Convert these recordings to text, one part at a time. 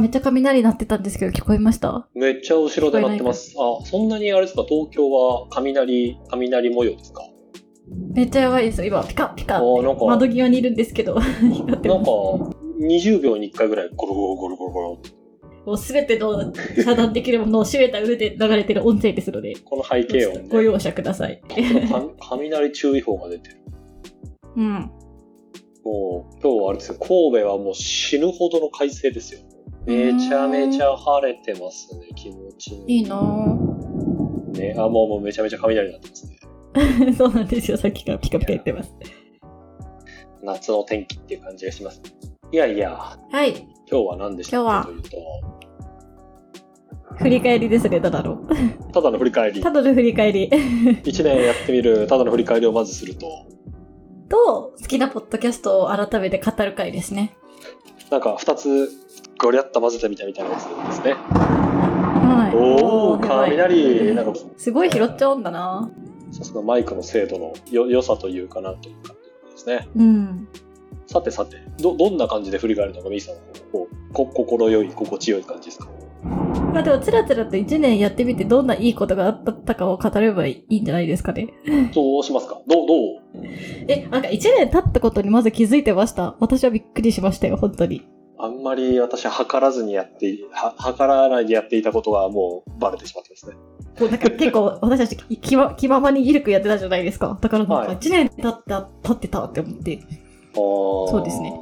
今めっちゃ雷鳴ってたんですけど聞こえました？めっちゃ後ろで鳴ってます。あ、そんなにあれですか、東京は雷、雷模様ですか？めっちゃやばいですよ。今、ピカピカ窓際にいるんですけど、なんかます。、20秒に1回ぐらいゴロゴロゴロゴロゴロもうすべての遮断できるものを閉めた上で流れてる音声ですので、この背景音ね。ご容赦ください。か雷注意報が出てる。うん。もう、今日はあれですよ、神戸はもう死ぬほどの快晴ですよ。めちゃめちゃ晴れてますね、気持ちいい。いいなぁ。ね、あ、もうもうめちゃめちゃ雷になってますね。そうなんですよ。さっきからピカピカ言ってます。夏の天気っていう感じがします。いやいや、はい。今日は何でしたっけというと、振り返りですね、ただの。ただの振り返りた。だの振り返り。1年やってみる、ただの振り返りをまずすると、と、好きなポッドキャストを改めて語る回ですね。なんか2つゴリャッと混ぜてみたみたいなやつですね。はい。おー、雷、なんか、すごい拾っちゃうんだなさすがマイクの精度のよ良さというかなというかですね。うん。さてさて、ど、どんな感じで振り返るのがミーさんのこうこ心よい、心地よい感じですかまあでも、つらつらと1年やってみて、どんないいことがあったかを語ればいいんじゃないですかね。どうしますかどう、どうえ、なんか1年経ったことにまず気づいてました。私はびっくりしましたよ、本当に。あんまり私は測らずにやって、は測らないでやっていたことがもうバレてしまってますね。こうなんか結構私たち気ま気ままにイルクやってたじゃないですか。だからなんはいか1年経った、経ってたって思って。そそうですね。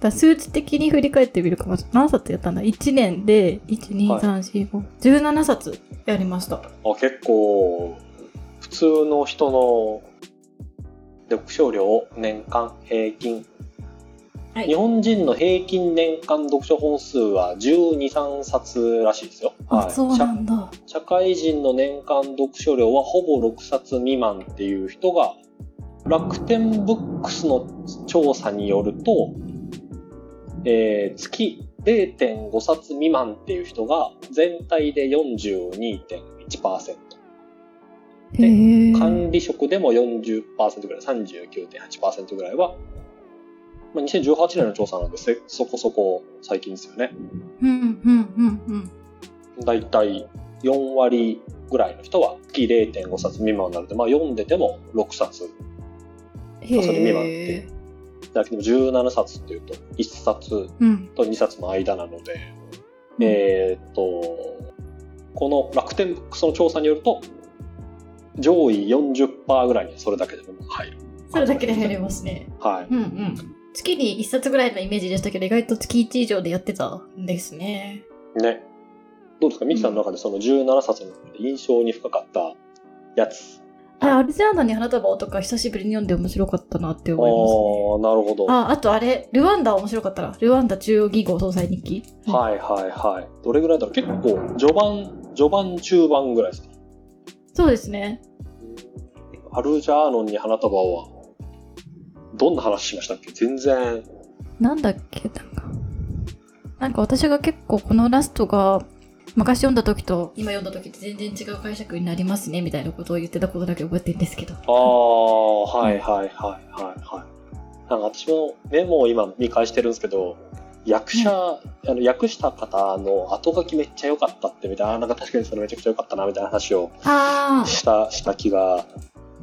だ数値的に振り返ってみるか何冊やったんだ ?1 年で、1、2、はい3、4、5、17冊やりました。あ結構、普通の人の読書量年間平均。はい日本人の平均年間読書本数は12、3冊らしいですよ。あ、そう社なんだ。社会人の年間読書量はほぼ6冊未満っていう人が、楽天ブックスの調査によると、えー月0.5冊未満っていう人が全体で42.1%。へー。管理職でも40%ぐらい、39.8%ぐらいは、まあ、2018年の調査なんでせそこそこ最近ですよね。うん、うん、うん、うん。だいたい4割ぐらいの人は月0.5冊未満なので、まあ、読んでても6冊。へそれ未満っえて。だけど17冊っていうと1冊うん。と2冊の間なので、えーっと、この楽天ブックスの調査によると、上位40%ぐらいにそれだけでも入る。それだけで入れますね。はい。うん、うん。月に1冊ぐらいのイメージでしたけど、意外と月1以上でやってたんですね。ね。どうですか？ミキさんの中でその17冊の中で印象に深かったやつ。あ、アルジャーナに花束をとか久しぶりに読んで面白かったなって思いますね。ああ、なるほど。あ、あとあれ、ルワンダ面白かったな。ルワンダ中央銀行総裁日記。はいはいはい。どれぐらいだろう？結構、序盤、序盤、中盤ぐらいですか？そうですね。アルジャーノンに花束は、どんな話しましたっけ？全然。なんだっけ？なんか。なんか私が結構このラストが、昔読んだ時と今読んだ時って全然違う解釈になりますねみたいなことを言ってたことだけ覚えてるんですけど。ああ、はいはいはいはいはい。なんか私もメモを今見返してるんですけど、役者、あの訳した方の後書きめっちゃ良かったってみたいな、なんか確かにそれめちゃくちゃ良かったなみたいな話をした、した気が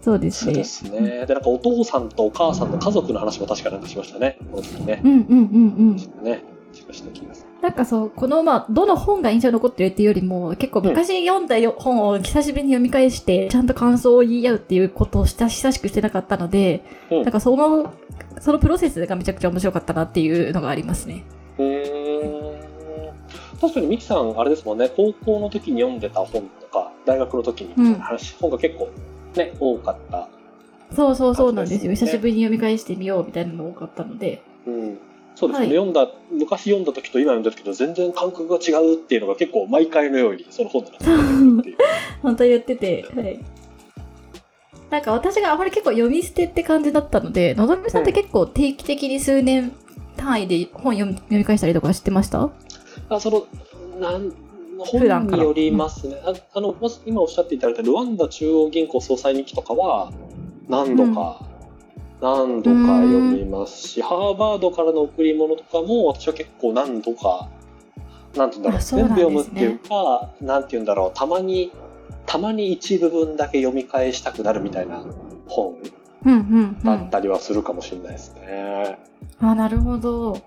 そうですねで。すね。で、なんかお父さんとお母さんの家族の話も確かなんかしましたね。この時ね。うんうんうんうん。ね。なんかそう、このまあ、どの本が印象に残ってるっていうよりも、結構昔読んだよ本を久しぶりに読み返して、ちゃんと感想を言い合うっていうことをした久しくしてなかったので、うんなんかその、そのプロセスがめちゃくちゃ面白かったなっていうのがありますね。確かにミキさん、あれですもんね、高校の時に読んでた本とか、大学の時にみたいな話、本が結構ね、多かった。そうそうそうなんですよ。久しぶりに読み返してみようみたいなのが多かったので。うん。そうですね、はい読んだ、昔読んだ時と今読んだ時と全然感覚が違うっていうのが結構毎回のようにその本の中で。本当に言ってて、はい。なんか私があまり結構読み捨てって感じだったので、のぞみさんって結構定期的に数年単位で本読み読み返したりとかしてました？あそのなん本によりますね、ああのまず今おっしゃっていただいたルワンダ中央銀行総裁日記とかは何度か、何度か読みますし、ハーバードからの贈り物とかも私は結構何度かなんて言うんだろう、全部読むっていうか、なんて言うんだろう、たまに、たまに一部分だけ読み返したくなるみたいな本だっん。たりはするかもしれないですね。あ、なるほど。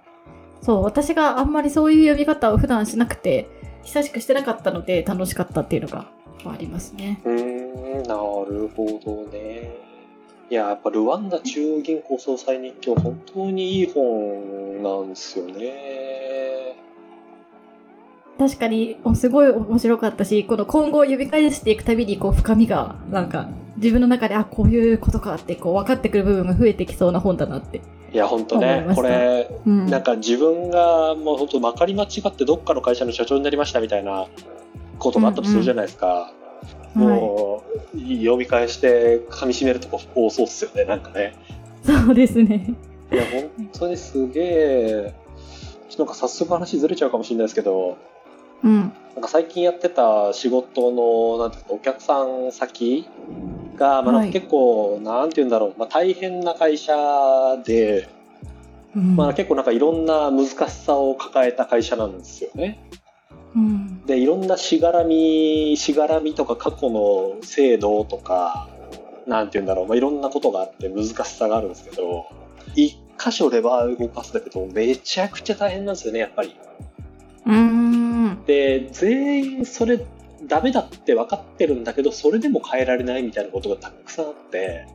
そう、私があんまりそういう読み方を普段しなくて、久しくしてなかったので楽しかったっていうのがありますね。うん、なるほどね。いや、やっぱルワンダ中央銀行総裁日記は本当にいい本なんですよね。確かに、おすごい面白かったし、この今後を呼び返していくたびに、こう、深みが、なんか、自分の中で、あ、こういうことかって、こう、分かってくる部分が増えてきそうな本だなって。いや、本当ねこれ、うん。なんか自分がもう本当まかり間違ってどっかの会社の社長になりましたみたいなことがあったとするじゃないですか。はい。もう、読み返して噛み締めるとこ多そうっすよね、なんかね。そうですね。いや、本当にすげえ、なんか早速話ずれちゃうかもしれないですけど、うん。なんか最近やってた仕事の、なんていうか、お客さん先が、まあ、なんはいか結構、なんて言うんだろう、まあ、大変な会社で、うん。まあ、結構なんかいろんな難しさを抱えた会社なんですよね。うん。で、いろんなしがらみ、しがらみとか過去の制度とか、なんて言うんだろう、まあ、いろんなことがあって難しさがあるんですけど、一箇所レバー動かすだけど、めちゃくちゃ大変なんですよね、やっぱり。うーん。で全員それダメだって分かってるんだけどそれでも変えられないみたいなことがたくさんあって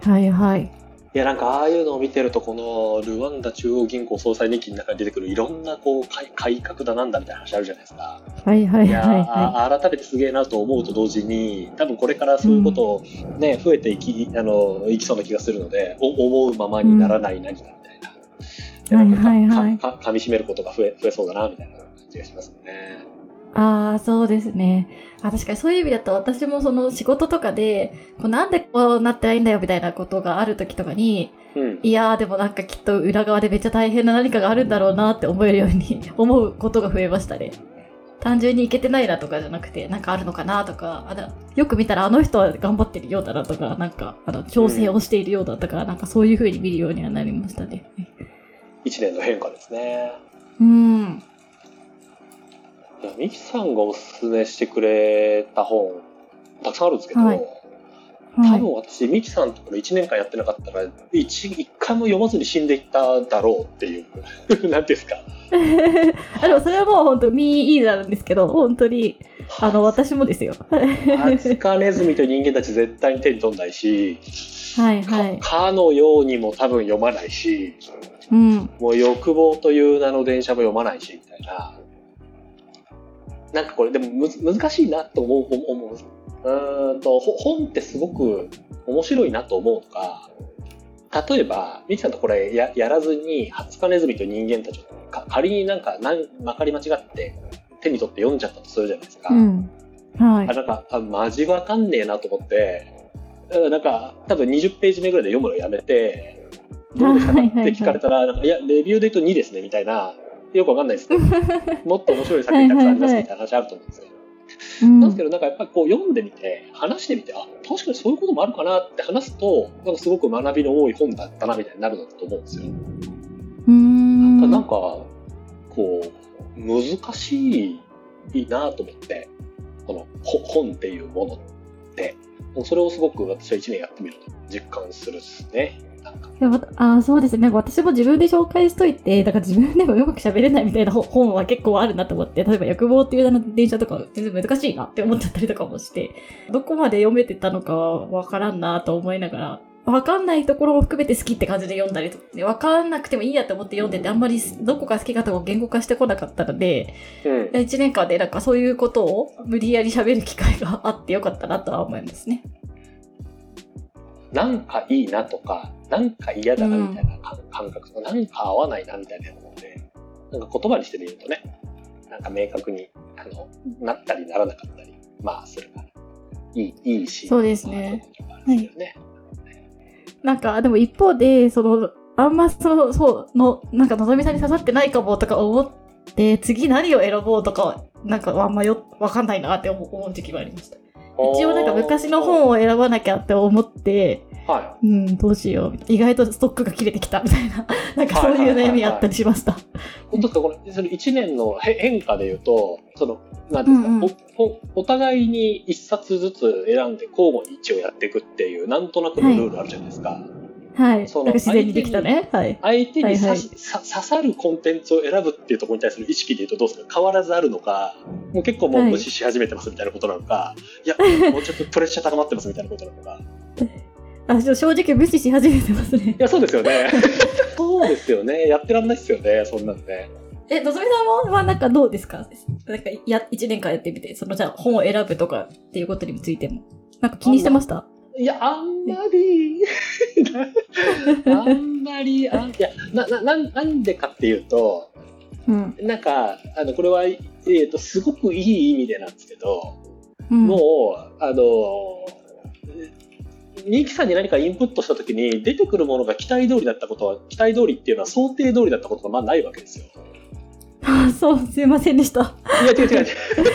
はいはい。いやなんかああいうのを見てるとこのルワンダ中央銀行総裁日記の中に出てくるいろんなこう改改革だなんだみたいな話あるじゃないですか。はいはいはいはあ改めてすげえなと思うと同時に多分これからそういうことをね、増えていきあのいきそうな気がするのでお思うままにならない何かみたいな。でなんかはいはいはいかか噛み締めることが増え増えそうだなみたいな感じがしますね。い。ああ、そうですね。あ、確かにそういう意味だと私もその仕事とかで、こうなんでこうなってないんだよみたいなことがある時とかに、うんいやーでもなんかきっと裏側でめっちゃ大変な何かがあるんだろうなって思えるように 思うことが増えましたね。単純にいけてないなとかじゃなくて、なんかあるのかなとか、あのよく見たらあの人は頑張ってるようだなとか、なんかあの調整をしているようだとか、なんかそういう風に見るようにはなりましたね。一年の変化ですね。うん。ミキさんがおすすめしてくれた本、たくさんあるんですけど、はい多はい。分私、ミキさんとこれ1年間やってなかったら、一一回も読まずに死んでいっただろうっていう、なんですか。あでもそれはもう本当、ミーイーなんですけど、本当に、あの、私もですよ。ハツカネズミと人間たち絶対に手に取んないし、はいはい。かかのようにも多分読まないし、うん。もう欲望という名の電車も読まないし、みたいな。なんかこれでもむず難しいなと思う、思う思う。んと、ほ本ってすごく面白いなと思うのが、例えば、ミキさんとこれややらずに、ハツカネズミと人間たちをか仮になんかなんまかり間違って手に取って読んじゃったとするじゃないですか。うん。はいあ。なんか、あマジわかんねえなと思って、うんなんか、多分20ページ目ぐらいで読むのやめて、どうですか？はいはいはいって聞かれたら、なんかいや、レビューで言うと2ですね、みたいな、よくわかんないですけど、もっと面白い作品たくさんありますみたいな話あると思うんですよ。うんなんですけど、なんかやっぱりこう読んでみて、話してみて、あ、確かにそういうこともあるかなって話すと、なんかすごく学びの多い本だったな、みたいになるんだと思うんですよ。うーん。なんか、こう、難しいなと思って、このほ本っていうものって、それをすごく私は1年やってみると実感するっすね。でもあそうですね。私も自分で紹介しといて、だから自分でもうまく喋れないみたいな本 本は結構あるなと思って、例えば欲望っていう電車とか全然難しいなって思っちゃったりとかもして、どこまで読めてたのかはわからんなと思いながら、わかんないところも含めて好きって感じで読んだりとか、でわかんなくてもいいやと思って読んでて、あんまりどこが好きかとかを言語化してこなかったので、うん。1年間でなんかそういうことを無理やり喋る機会があってよかったなとは思いますね。なんかいいなとか、なんか嫌だなみたいな感感覚と、なんか合わないなみたいなのって、なんか言葉にしてみるとね、なんか明確に、あの、なったりならなかったり、まあするから、いい、いいし。そうですね。はい。ね。なんか、でも一方で、その、あんまその、そう、の、なんか、のぞみさんに刺さってないかもとか思って、次何を選ぼうとか、なんか、あんまよ、わかんないなって思う思う時期がありました。一応なんか昔の本を選ばなきゃって思って、はうん、どうしよう。意外とストックが切れてきたみたいな、なんかそういう悩みあったりしました。い。本当ですか、これ、その1年のへ変化で言うと、その、なんですか、うんうんおおお互いに1冊ずつ選んで交互に一応やっていくっていう、なんとなくのルールあるじゃないですか。はい。そのなんか自然にできたね。はい。相手にさはいはいさ刺さるコンテンツを選ぶっていうところに対する意識で言うとどうですか変わらずあるのか、もう結構もう無視し始めてますみたいなことなのか、い、や、もうちょっとプレッシャー高まってますみたいなことなのか。あ、正直無視し始めてますねい。や、そうですよね。そうですよね。やってらんないですよね、そんなんね。え、のぞみさんも、まあなんかどうですか？なんか、や、一年間やってみて、そのじゃあ本を選ぶとかっていうことについても。なんか気にしてました？いや、あんまり、あんまり、あんいやななな、なんでかっていうと、うん。なんか、あの、これは、えっ、と、すごくいい意味でなんですけど、うん、もう、あの、ミキさんに何かインプットしたときに出てくるものが期待通りだったことは、期待通りっていうのは想定通りだったことがまあないわけですよ。あ、そう、すいませんでした。いや、違う違う違う。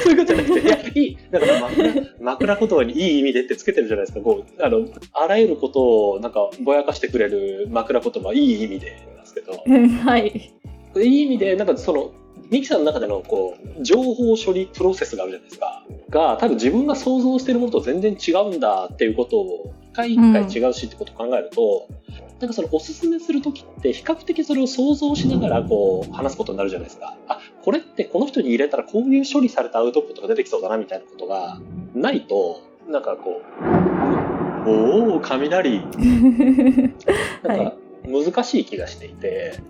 そういうことじゃなくて、いや、いい。だから枕、枕言葉にいい意味でってつけてるじゃないですか。こう、あの、あらゆることをなんかぼやかしてくれる枕言葉、いい意味でなんですけど、う んはい。いい意味で、なんかその、ミキさんの中でのこう情報処理プロセスがあるじゃないですか。が、多分自分が想像してるものと全然違うんだっていうことを、一回一回違うしってことを考えると、なんかそのおすすめするときって比較的それを想像しながらこう話すことになるじゃないですか。あ、これってこの人に入れたらこういう処理されたアウトプットが出てきそうだなみたいなことがないと、なんかこう、おお、雷。なんか難しい気がしていて、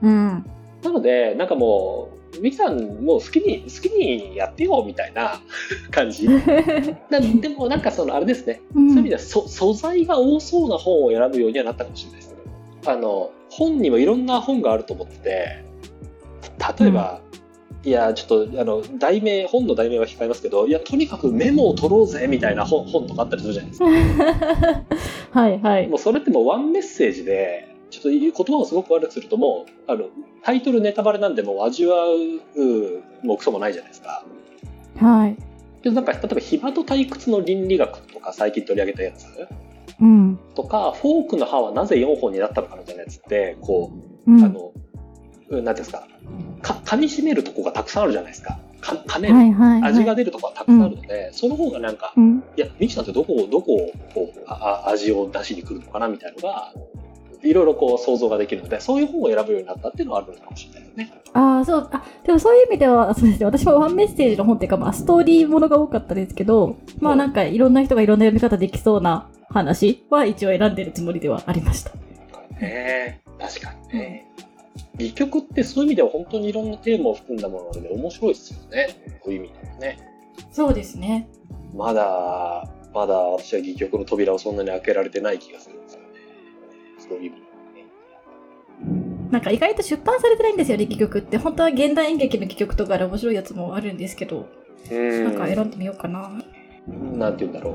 うん。なので、なんかもう、ミキさんもう好きに、好きにやってよみたいな 感じ。なでもなんかそのあれですね、うんそういう意味ではそ素材が多そうな本を選ぶようにはなったかもしれないです。あの、本にもいろんな本があると思ってて、例えば、いや、ちょっと、あの、題名、本の題名は控えますけど、いや、とにかくメモを取ろうぜみたいな本本とかあったりするじゃないですか。はいはいも。うそれってもうワンメッセージで、ちょっと言葉をすごく悪くするともう、あの、タイトルネタバレなんでもう味わう、もうクソもないじゃないですか。はい。けどなんか、例えば暇と退屈の倫理学とか最近取り上げたやつ？うん。とか、フォークの歯はなぜ4本になったのかみたいなやつって、こう、うん。あの、ですか、か噛み締めるとこがたくさんあるじゃないですか。か噛める、はいはい、はい。味が出るとこがたくさんあるので、その方がなんか、うん。いや、ミキさんってどこを、どこを、こう、ああ味を出しに来るのかなみたいなのが、いろいろこう想像ができるので、そういう本を選ぶようになったっていうのはあるのかもしれないですね。ああ、そう、あ、でもそういう意味では、そうですね。私もワンメッセージの本っていうか、まあ、ストーリーものが多かったですけど、まあなんかいろんな人がいろんな読み方できそうな話は一応選んでるつもりではありました。ね確かにね。戯曲ってそういう意味では本当にいろんなテーマを含んだものなので面白いですよね。そういう意味ではね。そうですね。まだ、まだ私は戯曲の扉をそんなに開けられてない気がするんです。そういう意味ではね。なんか意外と出版されてないんですよね、戯曲って。本当は現代演劇の戯曲とかで面白いやつもあるんですけど、うんなんか選んでみようかな。なんて言うんだろう。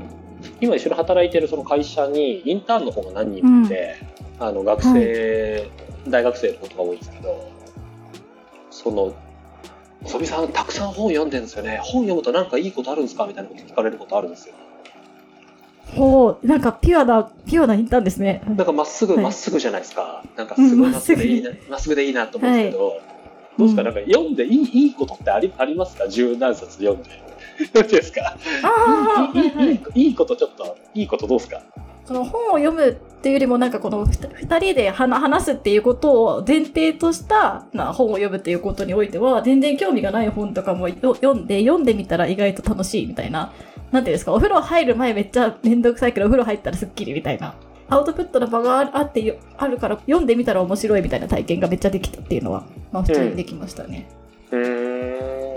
今一緒に働いてるその会社にインターンの子が何人もいて、あの学生、大学生のことが多いんですけど、その、細見さんたくさん本読んでるんですよね。本読むとなんかいいことあるんですか？みたいなこと聞かれることあるんですよ。ほう、なんかピュアな、ピュアなインターンですね。なんかまっすぐ、はい。まっすぐじゃないですか。なんかすごいまっすぐでいいな、まっすぐ。でいいなと思うんですけど、どうですか、うんなんか読んでいいいいことってありありますか？十何冊読んで。どうですか？いいことちょっと、いいことどうですか？その本を読むっていうよりもなんかこのふた二人で話話すっていうことを前提としたな本を読むっていうことにおいては全然興味がない本とかもよ読んで読んでみたら意外と楽しいみたいななんていうんですかお風呂入る前めっちゃめんどくさいけどお風呂入ったらすっきりみたいな。アウトプットの場がああってよあるから読んでみたら面白いみたいな体験がめっちゃできたっていうのはまあ普通にできましたね。うー。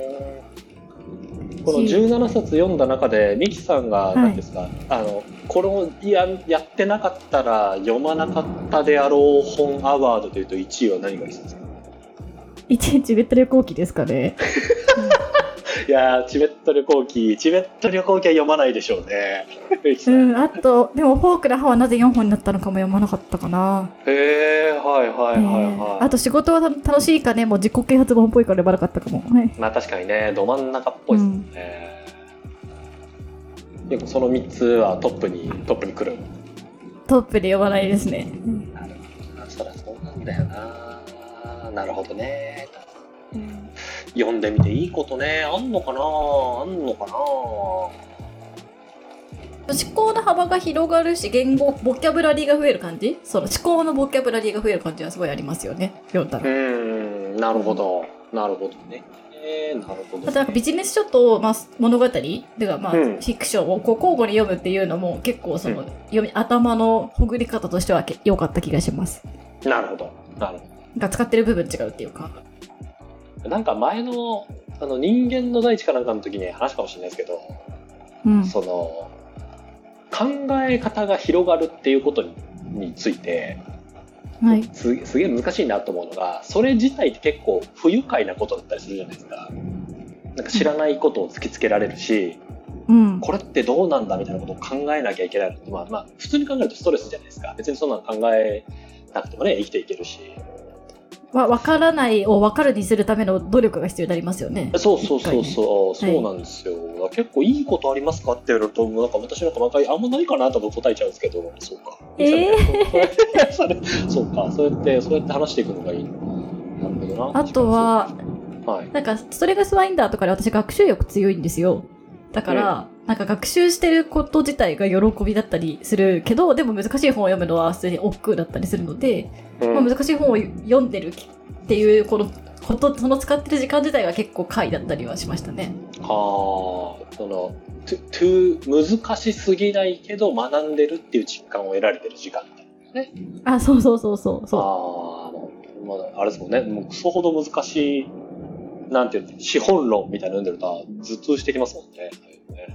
んこの17冊読んだ中でミキさんがい。何ですか、あのこれをややってなかったら読まなかったであろう本アワードというと1位は何が来たんですか？一日ベッド旅行記ですかね。いやーチベット旅行記チベット旅行記は読まないでしょうね。うんん、あと、でも、フォークの歯はなぜ4本になったのかも読まなかったかな。へえはいはいはいえーはい、あと仕事はた楽しいかね、もう自己啓発本っぽいから読まなかったかも。はい。まあ確かにねど真ん中っぽいですもんね、結構その3つはトップにトップに来る。トップで呼ばないですね。なるほどな。そりゃそうなんだよな。なるほどね読んでみていいことね。あんのかな？あんのかな？思考の幅が広がるし、言語、ボキャブラリーが増える感じ？その思考のボキャブラリーが増える感じはすごいありますよね。読んだうら。ーん。なるほど。なるほどね。えー、なるほど。あとなんかビジネス書と、まあ、物語？てかまあ、うん。フィクションをこう交互に読むっていうのも結構その、うん。読み頭のほぐり方としてはけ良かった気がします。なるほど。なるほなんか使ってる部分違うっていうか。どなんか前のあの人間の大地かなんかの時に話かもしれないですけどうん。その考え方が広がるっていうことにについてはい。すすげえ難しいなと思うのがそれ自体って結構不愉快なことだったりするじゃないですか。なんか知らないことを突きつけられるしうん。これってどうなんだみたいなことを考えなきゃいけないまあまあ普通に考えるとストレスじゃないですか別にそんなの考えなくてもね生きていけるしわ、わからないをわかるにするための努力が必要になりますよね。そうそうそうそう、ね。そうなんですよ、結構いいことありますかって言われるとなんか私なんか毎回あんまないかなと答えちゃうんですけど。そうか。えー？そう か。そうやってそうやって話していくのがいい。のなるほどな。あとは、はい。なんか、ストレングスファインダーとかで私学習欲強いんですよ。だから、なんか学習してること自体が喜びだったりするけど、でも難しい本を読むのは普通に億劫だったりするので、うんまあ、難しい本を読んでるっていう、この、こと、その使ってる時間自体が結構快だったりはしましたね。はあそのトゥトゥ難しすぎないけど学んでるっていう実感を得られてる時間ねあ、そうそうそうそう。そうあーまああれですもんねもうクソほど難しいなんていうの資本論みたいなの読んでると頭痛してきますもんね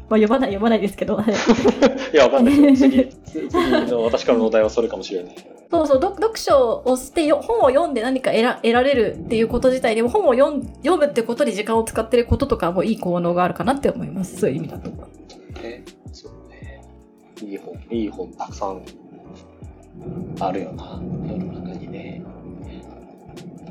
まあ、読まない、読まないですけど。は いいやわかんないですよ次次の私からのお題はそれかもしれないそうそう、読読書をしてよ、本を読んで何か得ら得られるっていうこと自体でも、本を読ん読むってことに時間を使ってることとかもいい効能があるかなって思います。そういう意味だと。ねそうねいい本いい本たくさんあるよな世の中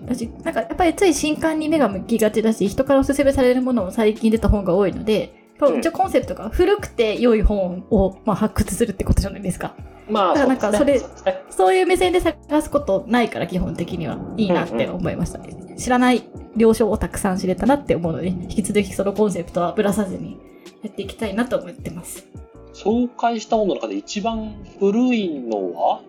私、なんかやっぱりつい新刊に目が向きがちだし、人からおすすめされるものも最近出た本が多いので、うん。一応コンセプトが古くて良い本を、まあ、発掘するってことじゃないですか。まあだからなんかそれそういう目線で探すことないから基本的にはいいなって思いました、知らない了承をたくさん知れたなって思うので、引き続きそのコンセプトはぶらさずにやっていきたいなと思ってます。紹介した本の中で一番古いのは？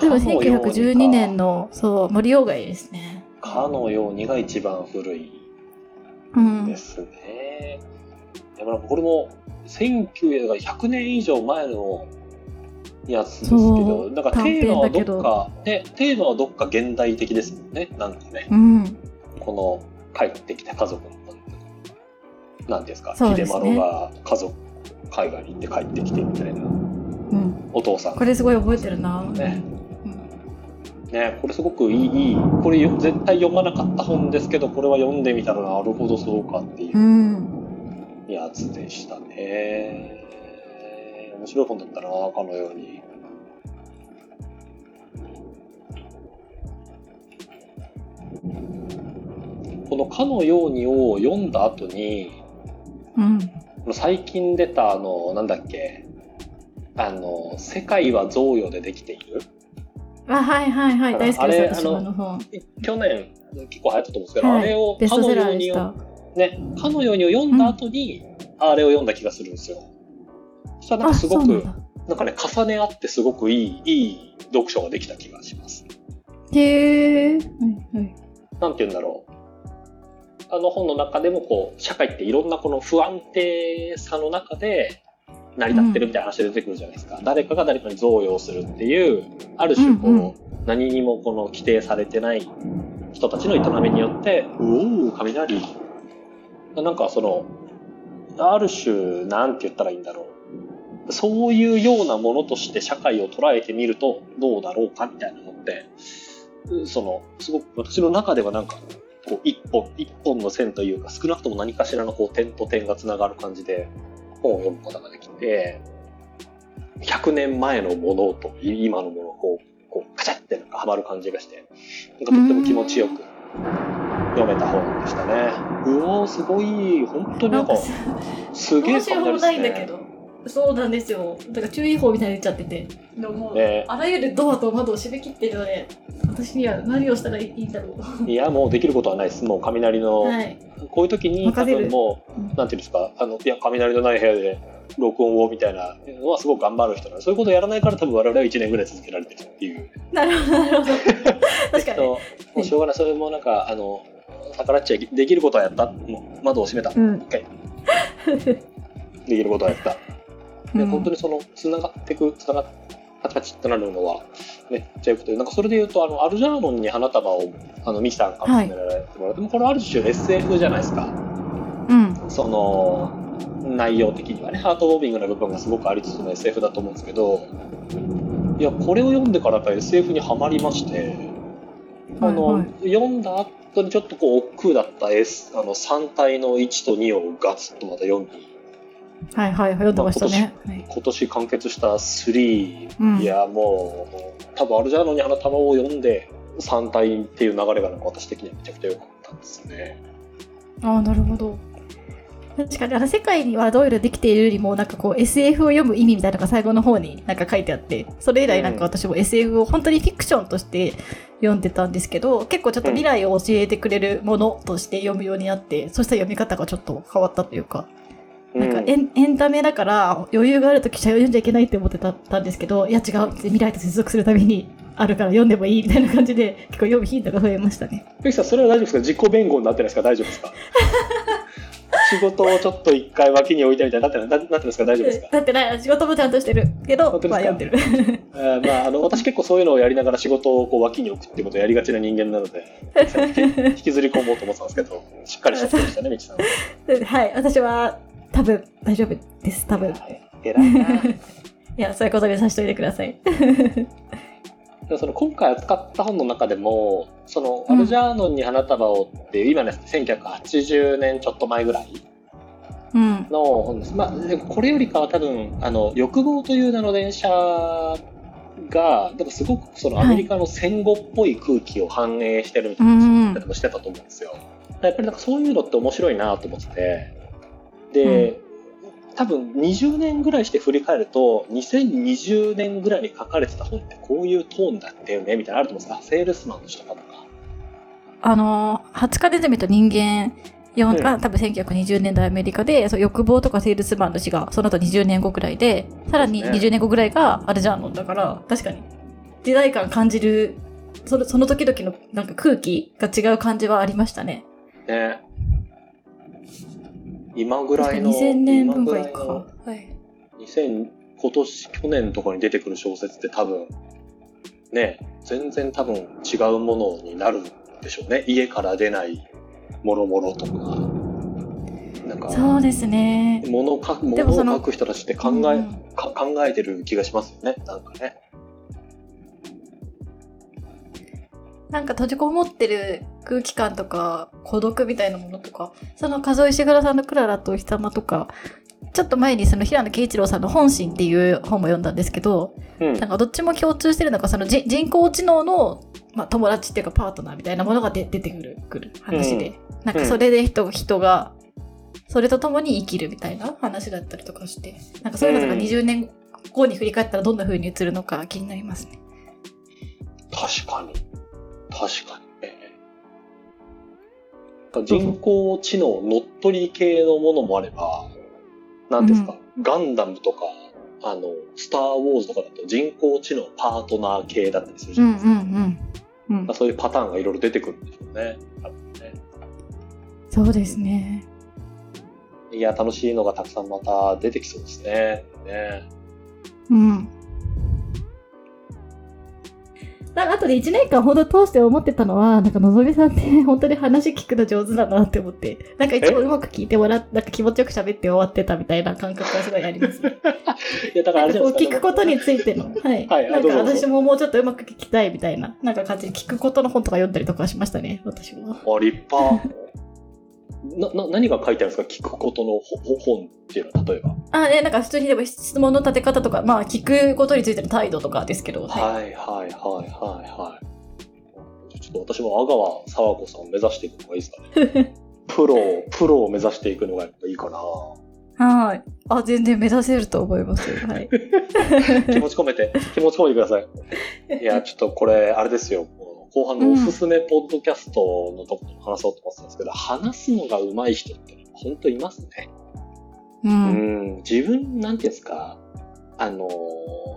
例えばかのようにか1912年の、そう、森鴎外ですね。かのようにが一番古いうんで。すね。いやまあこれも1900年以上前のやつですけそど、うなんかテーマはどっか、ね、テーマはどっか現代的ですもんね。なんかね、うん。この帰ってきた家族の、なんですか、秀丸が家族、海外に行って帰ってきてみたいな、うん。お父さんこれすごい覚えてるな。ね。うんね、これすごくいい、いいこれよ絶対読まなかった本ですけど、これは読んでみたらなるほどそうかっていううんやつでしたね。面白い本だったな、かのように。この「かのように」を読んだ後に、うん。最近出たあの、なんだっけ、あの、世界は贈与でできているあ、はいはいはい。大好きです、私あのもあの本。去年結構流行ったと思うんですけど、はいあれをかのように。ね、かのようにを読んだ後に、あれを読んだ気がするんですよ。そしたらなんあ、かすごく。なんかね、重ね合ってすごくいい、いい読書ができた気がします。へえ。はいはい。なんて言うんだろう。あの本の中でもこう、社会っていろんなこの不安定さの中で成り立ってるみたいな話で出てくるじゃないですか。誰かが誰かに贈与をするっていう、ある種こう、うんうん何にもこの規定されてない人たちの営みによって、うおー、雷。なんかその、ある種、なんて言ったらいいんだろう。そういうようなものとして社会を捉えてみるとどうだろうかみたいなのって、その、すごく私の中ではなんか、こう一本、一本の線というか、少なくとも何かしらのこう点と点がつながる感じで本を読むことができて、100年前のものと今のものをこう、こうカチャってなんかはまる感じがして、なんかとっても気持ちよく読めた本でしたね。うおー、すごい。本当になんか、すげえ面白い本ないんだけね。ど。そうなんですよ。だから注意報みたいに出ちゃってて。でももう、ねあらゆるドアと窓を閉め切ってるので、私には何をしたらいいんだろう。いや、もうできることはないです。もう雷の、はい。こういう時に多分もうんう、なんていうんですか、あの、いや、雷のない部屋で録音をみたいなのはすごく頑張る人なんで、そういうことやらないから多分我々は1年ぐらい続けられてるっていう。なるほど、なるほど。確かに。ともうしょうがない、それもなんか、あの、逆らっちゃできることはやった。もう窓を閉めた。うん。一回。できることはやった。で、うん本当にその、つながっていく、つながっパチパチってなるのは、めっちゃよくて、なんかそれで言うと、あの、アルジャーノンに花束を、あの、ミキさんから勧められてもらって、もこれある種 SF じゃないですか。うん。その、内容的にはね、ハートウォーミングな部分がすごくありつつの SF だと思うんですけど、いや、これを読んでからやっぱり SF にはまりまして、あの、はいは読んだ後にちょっとこう、億劫だった S、あの、3体の1と2をガツッとまた読み、はいはい、読んでましたね。はい今年完結した3、うんいや、もう、多分アルジャーノンに花束を読んで、3体っていう流れがなんか私的にはめちゃくちゃ良かったんですよね。ああ、なるほど。確かに、あの、世界にはドイルできているよりも、なんかこう、SF を読む意味みたいなのが最後の方になんか書いてあって、それ以来なんか私も SF を本当にフィクションとして読んでたんですけど、結構ちょっと未来を教えてくれるものとして読むようになって、そしたら読み方がちょっと変わったというか、なんかうんエン,、エンタメだから余裕があるときしか読んじゃいけないって思ってたたんですけど、いや違う、未来と接続するためにあるから読んでもいいみたいな感じで、結構読む頻度が増えましたね。ゆきさん、それは大丈夫ですか？自己弁護になってないですか？大丈夫ですか？仕事をちょっと一回脇に置いてみたいになってないななってないですか？大丈夫ですか？だってない、仕事もちゃんとしてるけど、まあ読んでる。えーまあ、あの私結構そういうのをやりながら仕事をこう脇に置くっていうことをやりがちな人間なので 引きずり込もうと思ってたんですけどしっかりしてましたね みきさんはい、私は多分大丈夫です、多分。い偉いなや、そういうことにさせておいてください。でその今回扱った本の中でもそのうん。アルジャーノンに花束をっていう今ね1980年ちょっと前ぐらいうん。の本です、まあ、でもこれよりかは多分あの欲望という名の電車がなんかすごくそのアメリカの戦後っぽい空気を反映してるみたいなうん話をしてたと思うんですよ。やっぱりなんかそういうのって面白いなと思ってて。で、多分20年ぐらいして振り返ると2020年ぐらいに書かれてた本ってこういうトーンだったよねみたいなのあると思うんです。がセールスマンの人とか。あのー、20日ネズミと人間読んうん。が、多分1920年代アメリカで、そう欲望とかセールスマンの詩がその後20年後ぐらいで、さらにそうですね。20年後ぐらいがアルジャーノンだから、確かに時代感感じる、そのその時々のなんか空気が違う感じはありましたね。ね今ぐらいの2000年今分がいいか。ぐらいのはい。2000今年去年とかに出てくる小説って多分ね全然多分違うものになるんでしょうね家から出ないもろもろとかなんかそうですね。物を書くでもその物を書く人たちって考え、うんか考えてる気がしますよねなんかねなんか閉じこもってる空気感とか孤独みたいなものとか、その数石倉さんのクララとお日様とか、ちょっと前にその平野啓一郎さんの本心っていう本も読んだんですけど、うん。なんかどっちも共通してるのがそのじ人工知能の、まあ、友達っていうかパートナーみたいなものが出出てくるくる話で、なんかそれで人,、人がそれと共に生きるみたいな話だったりとかして、なんかそういうのがうん。20年後に振り返ったらどんな風に映るのか気になりますね。確かに確かに。ね人工知能乗っ取り系のものもあれば何ですか、ガンダムとかあのスター・ウォーズとかだと人工知能パートナー系だったりするじうんゃないですか、うんうん。うんまあ、そういうパターンがいろいろ出てくるんでしょうね。ね。そうですね。いや楽しいのがたくさんまた出てきそうですね。ね。うん。なんかあとで1年間ほど通して思ってたのは、なんかのぞみさんって本当に話聞くの上手だなって思って、なんかいつもうまく聞いてもらっなんか気持ちよく喋って終わってたみたいな感覚がすごいあります。いやだから聞くことについての、はい。はいあなんか私ももうちょっとうまく聞きたいみたいな、なんか感じで聞くことの本とか読んだりとかしましたね、私も。あ立派なな何が書いてあるんですか？聞くことの本っていうのは例えばあ、ね、なんか普通にでも質問の立て方とか、まあ聞くことについての態度とかですけど、はい。はいはいはいはいはい。ちょっと私も阿川佐和子さんを目指していくのがいいですかね。プロを、プロを目指していくのがやっぱいいかな。はい。あ、全然目指せると思います。はい。気持ち込めて、気持ち込めてください。いや、ちょっとこれ、あれですよ。後半のおすすめポッドキャストのところも話そうと思ってたんですけど、話すのが上手い人って本当いますね。う。うんん、自分、なんていうんですか、あのー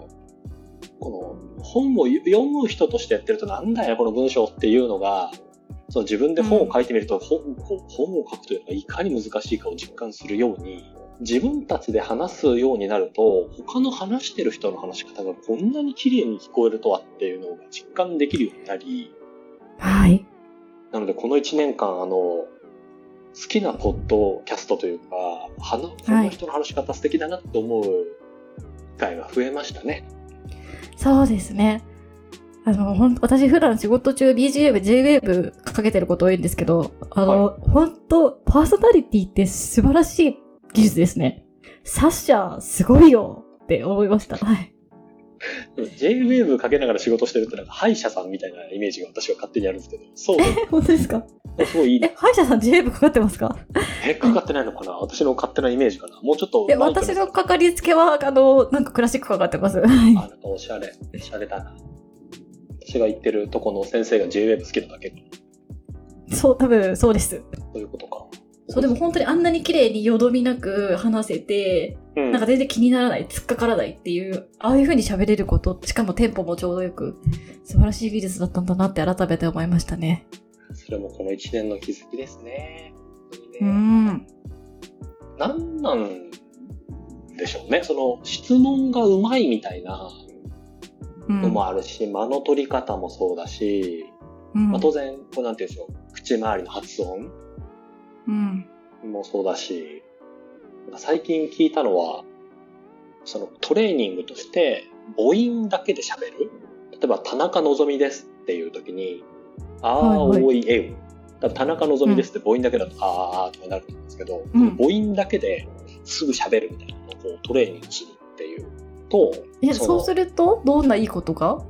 この本を読む人としてやってるとなんだよこの文章っていうのが、その自分で本を書いてみると、本本本を書くというのがいかに難しいかを実感するように、自分たちで話すようになると、他の話してる人の話し方がこんなに綺麗に聞こえるとはっていうのが実感できるようになり、はい。なのでこの1年間、あの、好きなポッドキャストというか、はなその人の話し方素敵だなって思う機会が増えましたね。そうですね。あの、ほん私普段仕事中 BGM、JWAVE かけてること多いんですけど、あの、本当パーソナリティって素晴らしい技術ですね。サッシャーすごいよって思いました。はい。J-Wave かけながら仕事してるってなんか歯医者さんみたいなイメージが私は勝手にあるんですけど、そう、本当ですか？すごいいいえね。、歯医者さん JWAVE かかってますか？え、かかってないのかな？私の勝手なイメージかな？もうちょっと。え、私のかかりつけは、あの、なんかクラシックかかってます。はいあ、なんかおしゃれ。おしゃれだな。私が行ってるとこの先生が J-Wave 好きなだけ。そう、多分そうです。そういうことか。そう、でも本当にあんなに綺麗によどみなく話せて、うん、なんか全然気にならない、突っかからないっていう、ああいう風に喋れること、しかもテンポもちょうどよく、素晴らしい技術だったんだなって改めて思いましたね。それもこの1年の気づきですね。うねん。なんなんでしょうね。その質問がうまいみたいなうん。のもあるし、間の取り方もそうだし、うんまあ、当然、こうなんていうんでしょう、口周りの発音うん。もそうだし、なんか最近聞いたのは、そのトレーニングとして母音だけで喋る。例えば、田中希実ですっていう時に、あーはい。おいえう。田中希実ですって母音だけだと、あーあーとかなると思うんですけど、うん。母音だけですぐ喋るみたいなのをこうトレーニングするっていうと、え、そうすると、どんないいことが？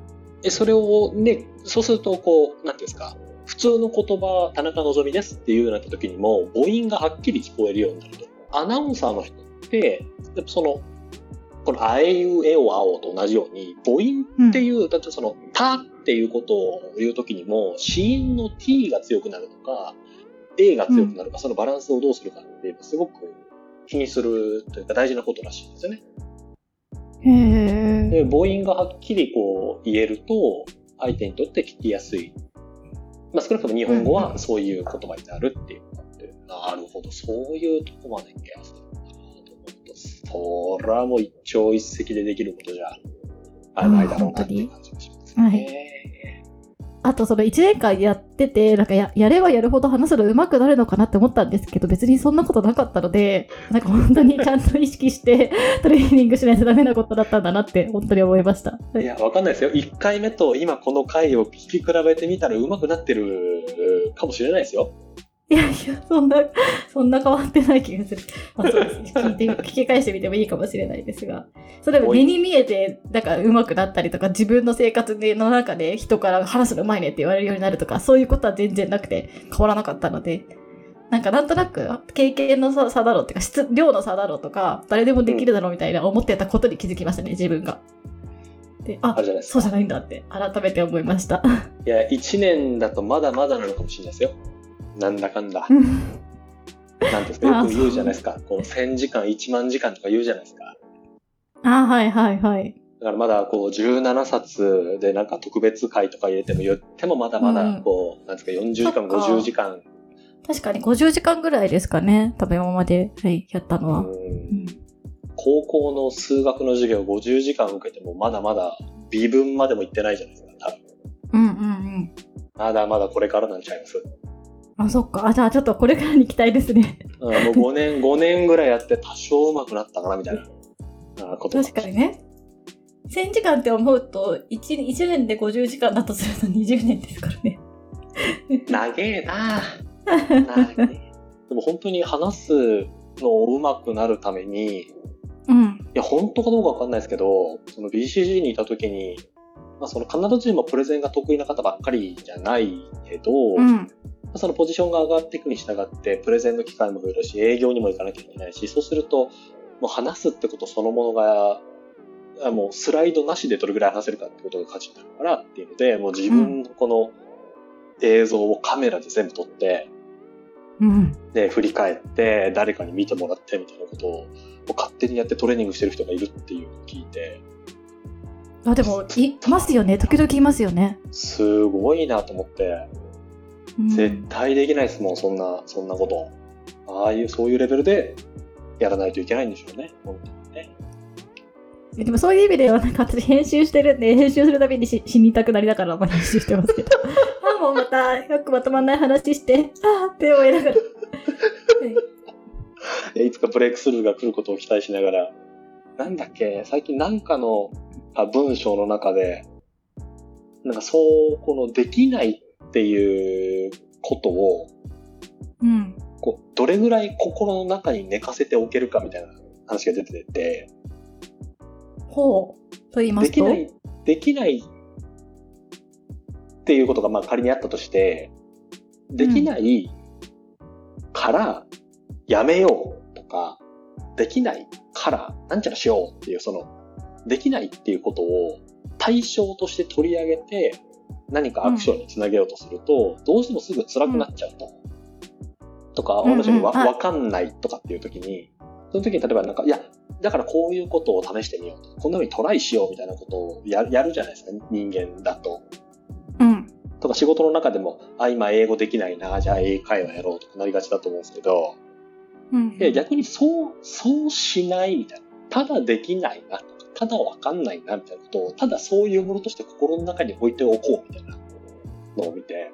え、それをね、そうすると、こう、なんていうんですか、普通の言葉、田中希実ですっていうようになった時にも、母音がはっきり聞こえるようになると。アナウンサーの人って、やっぱその、このあえいうえおあおと同じように、母音っていう、だってその、たっていうことを言う時にも、子音の t が強くなるのか、a が強くなるか、そのバランスをどうするかっていうのすごく気にするというか大事なことらしいんですよね。へえ。で、母音がはっきりこう言えると、相手にとって聞きやすい。まあ少なくとも日本語はそういう言葉になるっていうのがあって、なるほど、そういうとこまでケアするんだなと思うと、それはもう一朝一夕でできることじゃ、あないだろうなっていう感じがしますね。あとその1年間やってて、なんかややればやるほど話すの上手くなるのかなって思ったんですけど、別にそんなことなかったので、なんか本当にちゃんと意識して トレーニングしないとダメなことだったんだなって本当に思いました。いや、わかんないですよ。1回目と今この回を聞き比べてみたら上手くなってるかもしれないですよ。いやいや、そんな、そんな変わってない気がする。まあそうですね。聞いてみ、聞き返してみてもいいかもしれないですが。それも目に見えて、なんか上手くなったりとか、自分の生活での中で人から話すの上手いねって言われるようになるとか、そういうことは全然なくて変わらなかったので、なんかなんとなく経験の差差だろうっていうか、質、量の差だろうとか、誰でもできるだろうみたいな思ってたことに気づきましたね、自分が。で、ああ。そうじゃないんだって改めて思いました。いや、1年だとまだまだなのかもしれないですよ。なんだかんだ。うんなんですか、あよく言うじゃないですか。こう、1000時間、1万時間とか言うじゃないですか。あ、はいはいはい。だからまだこう、17冊でなんか特別会とか入れても言ってもまだまだこう、なんですか、40時間、そっか50時間。確かに50時間ぐらいですかね。多分今まで、はい、やったのは。うんうん高校の数学の授業50時間受けてもまだまだ微分までも行ってないじゃないですか。多分うんうんうん。まだまだこれからなんちゃいます？あ、そっか。あ、じゃあちょっとこれからに期待ですね。うん、もう5年、5年ぐらいやって多少上手くなったかなみたいなあこと確かにね。1000時間って思うと1、1年で50時間だとすると20年ですからね。長えな 長えでも本当に話すのを上手くなるために、いうん。や、本当かどうかわかんないですけど、その BCG にいた時に、まあそのカナダ人もプレゼンが得意な方ばっかりじゃないけど、うん。そのポジションが上がっていくに従って、プレゼンの機会も増えるし、営業にも行かなきゃいけないし、そうすると、もう話すってことそのものが、あもうスライドなしでどれぐらい話せるかってことが価値になるからっていうので、もう自分のこの映像をカメラで全部撮って、うん。で、振り返って、誰かに見てもらってみたいなことを、もう勝手にやってトレーニングしてる人がいるっていうのを聞いて、あ、でも、いますよね。時々いますよね。すごいなと思って、うん絶対できないですもん、そんな、そんなこと。ああいう、そういうレベルでやらないといけないんでしょうね、本当にね。でもそういう意味では、なんか私編集してるんで、編集するたびにし死にたくなりながら、まあ、編集してますけど。あ、もうまた、よくまとまんない話して、あーって思いながら。はいいつかブレイクスルーが来ることを期待しながら、なんだっけ、最近なんかのあ文章の中で、なんかそう、このできないっていうことを、うん。こうどれぐらい心の中に寝かせておけるかみたいな話が出てて、ほう。と言いまと？ですきない、できないっていうことがまあ仮にあったとして、できないからやめようとか、できないからなんちゃらしようっていうその、できないっていうことを対象として取り上げて何かアクションにつなげようとすると、どうしてもすぐ辛くなっちゃうと。とか、うんうん同じようにわ、はいわかんないとかっていう時に、その時に例えばなんか、いや、だからこういうことを試してみようと。こんな風にトライしようみたいなことをややるじゃないですか、人間だと。うん。とか仕事の中でも、あ、今英語できないな、じゃあ英会話やろうとかなりがちだと思うんですけど、うん。逆にそう、そうしないみたいな。ただできないなとか、ただわかんないなみたいなことを、ただそういうものとして心の中に置いておこうみたいなのを見て、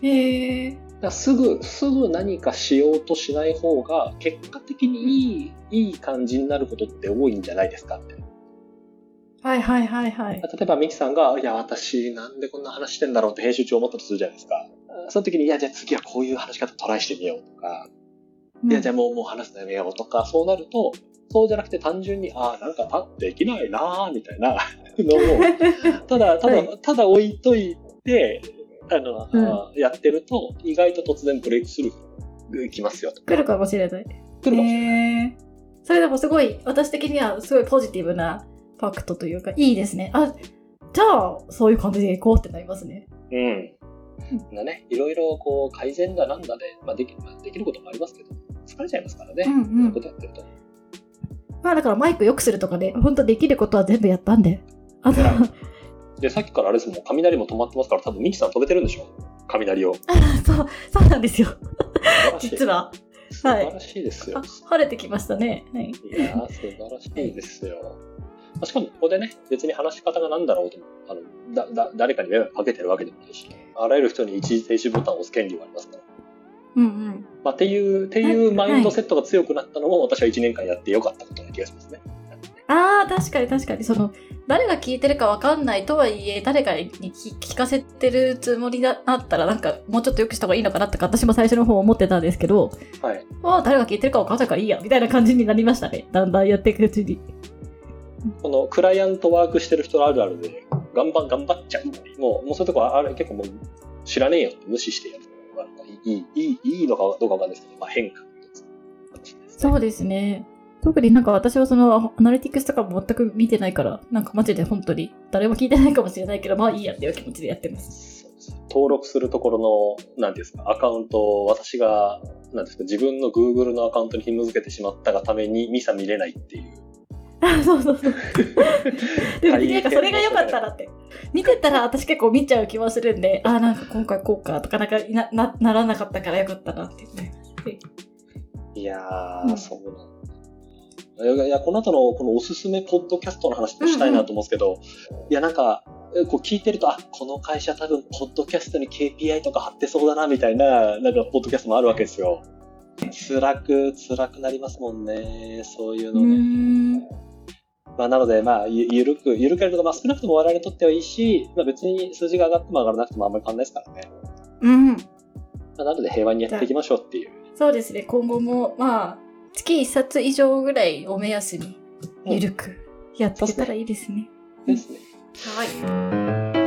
へえ。だすぐ、すぐ何かしようとしない方が、結果的にいい、いい感じになることって多いんじゃないですかって。はいはいはいはい。例えばミキさんが、いや、私なんでこんな話してんだろうって編集中思ったとするじゃないですか。その時に、いや、じゃあ次はこういう話し方トライしてみようとか、いや、じゃあもう、もう話すのやめようとか、そうなると、そうじゃなくて単純に、ああ、なんかできないなーみたいな のを、ただ、ただ、はただ置いといて、あの、うんやってると、意外と突然ブレイクスルー来ますよとか。来るかもしれない。来るかもしれない。それでもすごい、私的にはすごいポジティブなファクトというか、いいですね。あ、じゃあ、そういう感じでいこうってなりますね。うん。だね、いろいろこう改善だなんだで、まあできまあできることもありますけど、疲れちゃいますからね。うんうんこいことやってると。まあだからマイク良くするとかで、本当できることは全部やったんで。あで、さっきからあれですもん、雷も止まってますから、多分ミキさん飛べてるんでしょ雷を。そう、そうなんですよ。素晴らしい。実は。素晴らしいですよ。あ晴れてきましたね。はい。いやー、素晴らしいですよ。まあしかも、ここでね、別に話し方が何だろうとも、あの、だ、だ、誰かに迷惑かけてるわけでもないし、あらゆる人に一時停止ボタンを押す権利がありますから。うんうん。まあ、っていう、っていうマインドセットが強くなったのも、私は1年間やってよかったことな気がしますね。ああ、確かに確かに、その、誰が聞いてるかわかんないとはいえ、誰かに聞聞かせてるつもりだったら、なんか、もうちょっと良くした方がいいのかなってか、私も最初の方思ってたんですけど、はい。ああ、誰が聞いてるかわかんないからいいや、みたいな感じになりましたね。だんだんやっていくうちに。このクライアントワークしてる人あるあるで、頑張、頑張っちゃう。もう、もうそういうとこは、あれ結構もう、知らねえよって無視してやるいい、いい、いいのかどうかわかんないですけど、まあ変化ですねそうですね。特になんか私はそのアナリティクスとかも全く見てないから、なんかマジで本当に誰も聞いてないかもしれないけど、まあいいやっていう気持ちでやってます。登録するところの、なんですか、アカウントを私が、なんですか、自分の Google のアカウントに紐付けてしまったがために、ミサ見れないっていう。あ、そうそうそう。でもなんかそれが良かったらって。見てたら私結構見ちゃう気はするんで、あ、なんか今回こうかとかなんかななならなかったから良かったなって思いやー、うんそうなんだ。いやいや、この後のこのおすすめポッドキャストの話もしたいなと思うんですけど、いや、なんか、えこう聞いてると、あ、この会社多分、ポッドキャストに KPI とか貼ってそうだな、みたいな、なんか、ポッドキャストもあるわけですよ。辛く、辛くなりますもんね。そういううのね。まあ、なので、まあ、ゆゆるく、ゆるくやるのが、まあ、少なくとも我々にとってはいいし、まあ、別に数字が上がっても上がらなくてもあんまり変わんないですからね。うん。まあ、なので、平和にやっていきましょうっていう。そうですね。今後も、まあ、月1冊以上ぐらいを目安に、ゆるくやっていけたらいいですね。ですね。はい。